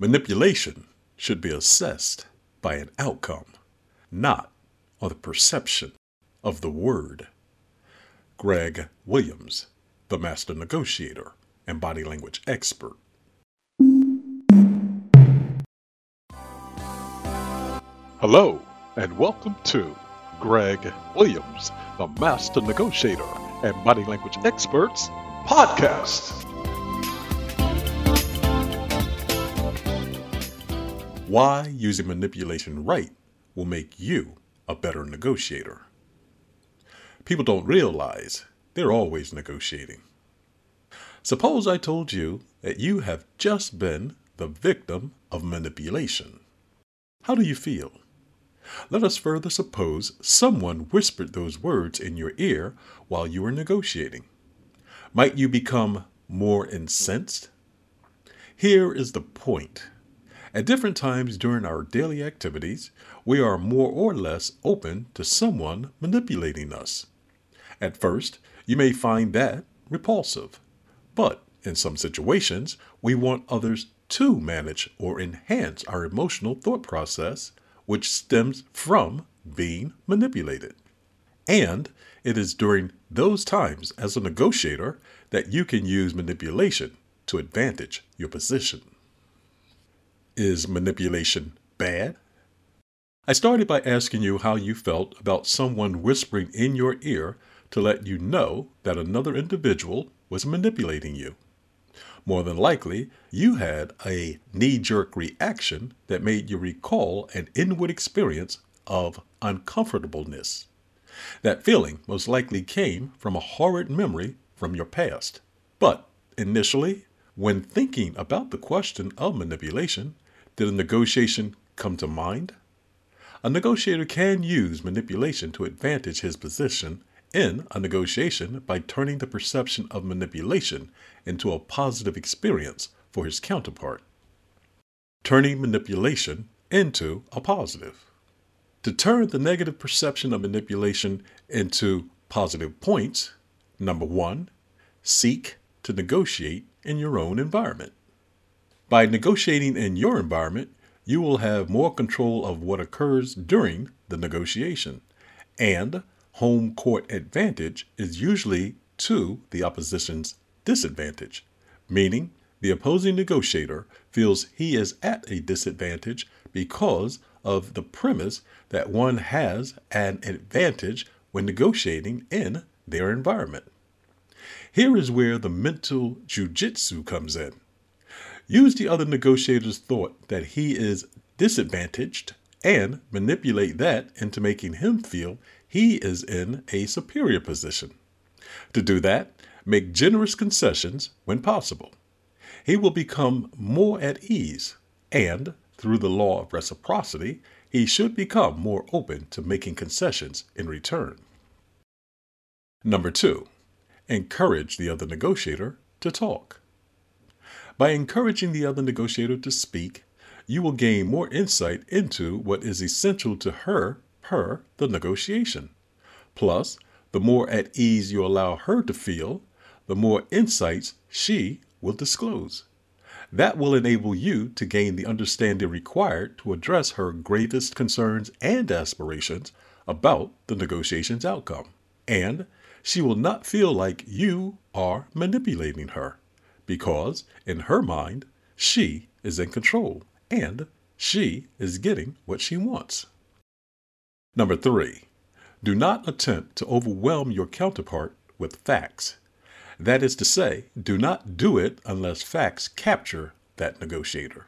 Manipulation should be assessed by an outcome, not on the perception of the word. Greg Williams, the master negotiator and body language expert. Hello, and welcome to Greg Williams, the master negotiator and body language experts podcast. Why using manipulation right will make you a better negotiator. People don't realize they're always negotiating. Suppose I told you that you have just been the victim of manipulation. How do you feel? Let us further suppose someone whispered those words in your ear while you were negotiating. Might you become more incensed? Here is the point. At different times during our daily activities, we are more or less open to someone manipulating us. At first, you may find that repulsive. But in some situations, we want others to manage or enhance our emotional thought process, which stems from being manipulated. And it is during those times as a negotiator that you can use manipulation to advantage your position. Is manipulation bad? I started by asking you how you felt about someone whispering in your ear to let you know that another individual was manipulating you. More than likely, you had a knee jerk reaction that made you recall an inward experience of uncomfortableness. That feeling most likely came from a horrid memory from your past. But initially, when thinking about the question of manipulation, did a negotiation come to mind? A negotiator can use manipulation to advantage his position in a negotiation by turning the perception of manipulation into a positive experience for his counterpart. Turning manipulation into a positive. To turn the negative perception of manipulation into positive points, number one, seek to negotiate in your own environment. By negotiating in your environment, you will have more control of what occurs during the negotiation and home court advantage is usually to the opposition's disadvantage, meaning the opposing negotiator feels he is at a disadvantage because of the premise that one has an advantage when negotiating in their environment. Here is where the mental jujitsu comes in. Use the other negotiator's thought that he is disadvantaged and manipulate that into making him feel he is in a superior position. To do that, make generous concessions when possible. He will become more at ease, and through the law of reciprocity, he should become more open to making concessions in return. Number two, encourage the other negotiator to talk. By encouraging the other negotiator to speak, you will gain more insight into what is essential to her per the negotiation. Plus, the more at ease you allow her to feel, the more insights she will disclose. That will enable you to gain the understanding required to address her greatest concerns and aspirations about the negotiation's outcome. And she will not feel like you are manipulating her, because in her mind, she is in control and she is getting what she wants. Number three, do not attempt to overwhelm your counterpart with facts. That is to say, do not do it unless facts capture that negotiator.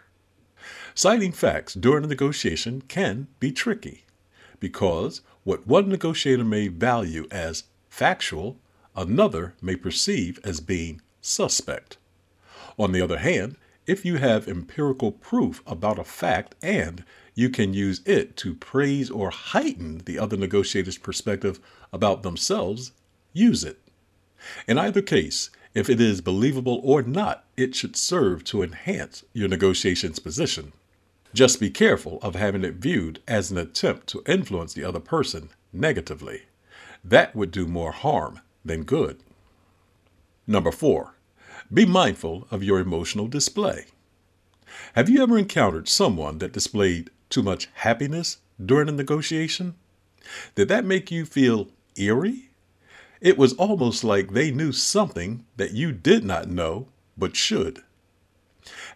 Citing facts during a negotiation can be tricky because what one negotiator may value as factual, another may perceive as being suspect. On the other hand, if you have empirical proof about a fact and you can use it to praise or heighten the other negotiator's perspective about themselves, use it. In either case, if it is believable or not, it should serve to enhance your negotiation's position. Just be careful of having it viewed as an attempt to influence the other person negatively. That would do more harm than good. Number four, be mindful of your emotional display. Have you ever encountered someone that displayed too much happiness during a negotiation? Did that make you feel eerie? It was almost like they knew something that you did not know but should.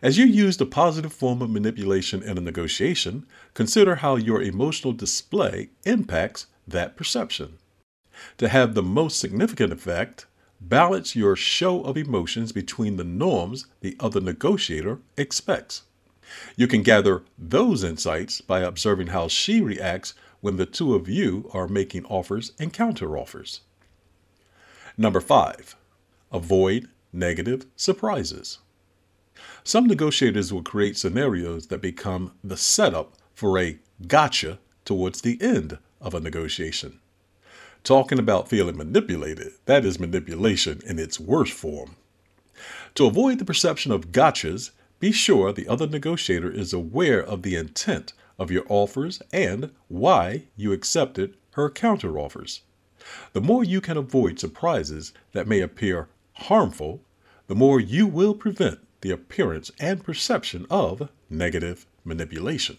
As you use the positive form of manipulation in a negotiation, consider how your emotional display impacts that perception. To have the most significant effect, balance your show of emotions between the norms the other negotiator expects. You can gather those insights by observing how she reacts when the two of you are making offers and counteroffers. Number five, avoid negative surprises. Some negotiators will create scenarios that become the setup for a gotcha towards the end of a negotiation. Talking about feeling manipulated, that is manipulation in its worst form. To avoid the perception of gotchas, be sure the other negotiator is aware of the intent of your offers and why you accepted her counteroffers. The more you can avoid surprises that may appear harmful, the more you will prevent the appearance and perception of negative manipulation.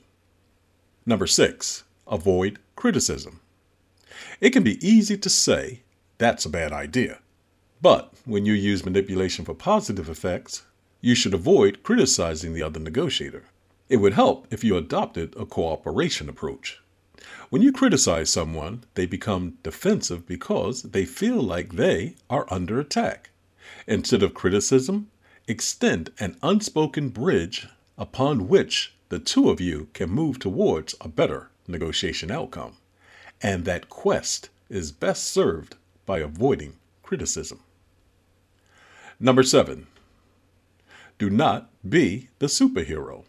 Number six, avoid criticism. It can be easy to say, that's a bad idea. But when you use manipulation for positive effects, you should avoid criticizing the other negotiator. It would help if you adopted a cooperation approach. When you criticize someone, they become defensive because they feel like they are under attack. Instead of criticism, extend an unspoken bridge upon which the two of you can move towards a better negotiation outcome. And that quest is best served by avoiding criticism. Number seven, do not be the superhero.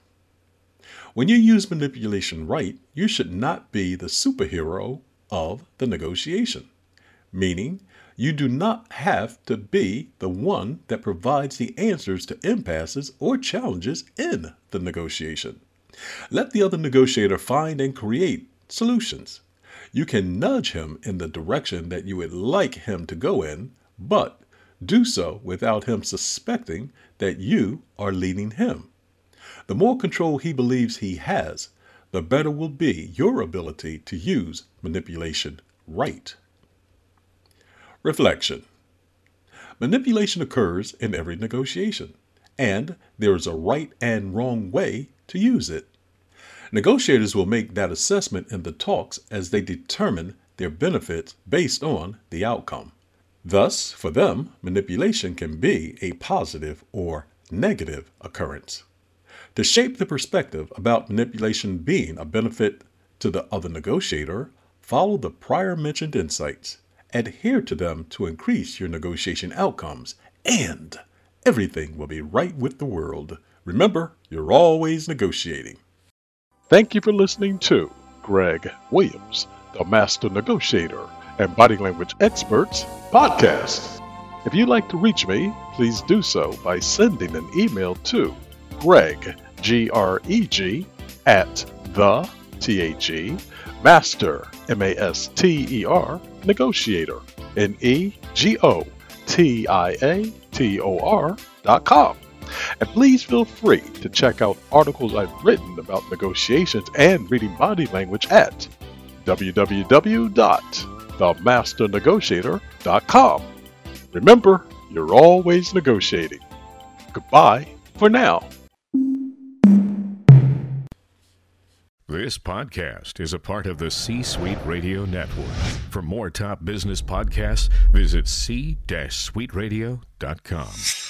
When you use manipulation right, you should not be the superhero of the negotiation, meaning you do not have to be the one that provides the answers to impasses or challenges in the negotiation. Let the other negotiator find and create solutions. You can nudge him in the direction that you would like him to go in, but do so without him suspecting that you are leading him. The more control he believes he has, the better will be your ability to use manipulation right. Reflection Manipulation occurs in every negotiation, and there is a right and wrong way to use it. Negotiators will make that assessment in the talks as they determine their benefits based on the outcome. Thus, for them, manipulation can be a positive or negative occurrence. To shape the perspective about manipulation being a benefit to the other negotiator, follow the prior mentioned insights, adhere to them to increase your negotiation outcomes, and everything will be right with the world. Remember, you're always negotiating. Thank you for listening to Greg Williams, the Master Negotiator and Body Language Experts podcast. If you'd like to reach me, please do so by sending an email to Greg, G R E G, at the T H E, Master, M A S T E R, Negotiator, N E G O T I A T O R dot com. And please feel free to check out articles I've written about negotiations and reading body language at www.themasternegotiator.com. Remember, you're always negotiating. Goodbye for now. This podcast is a part of the C Suite Radio Network. For more top business podcasts, visit c-suiteradio.com.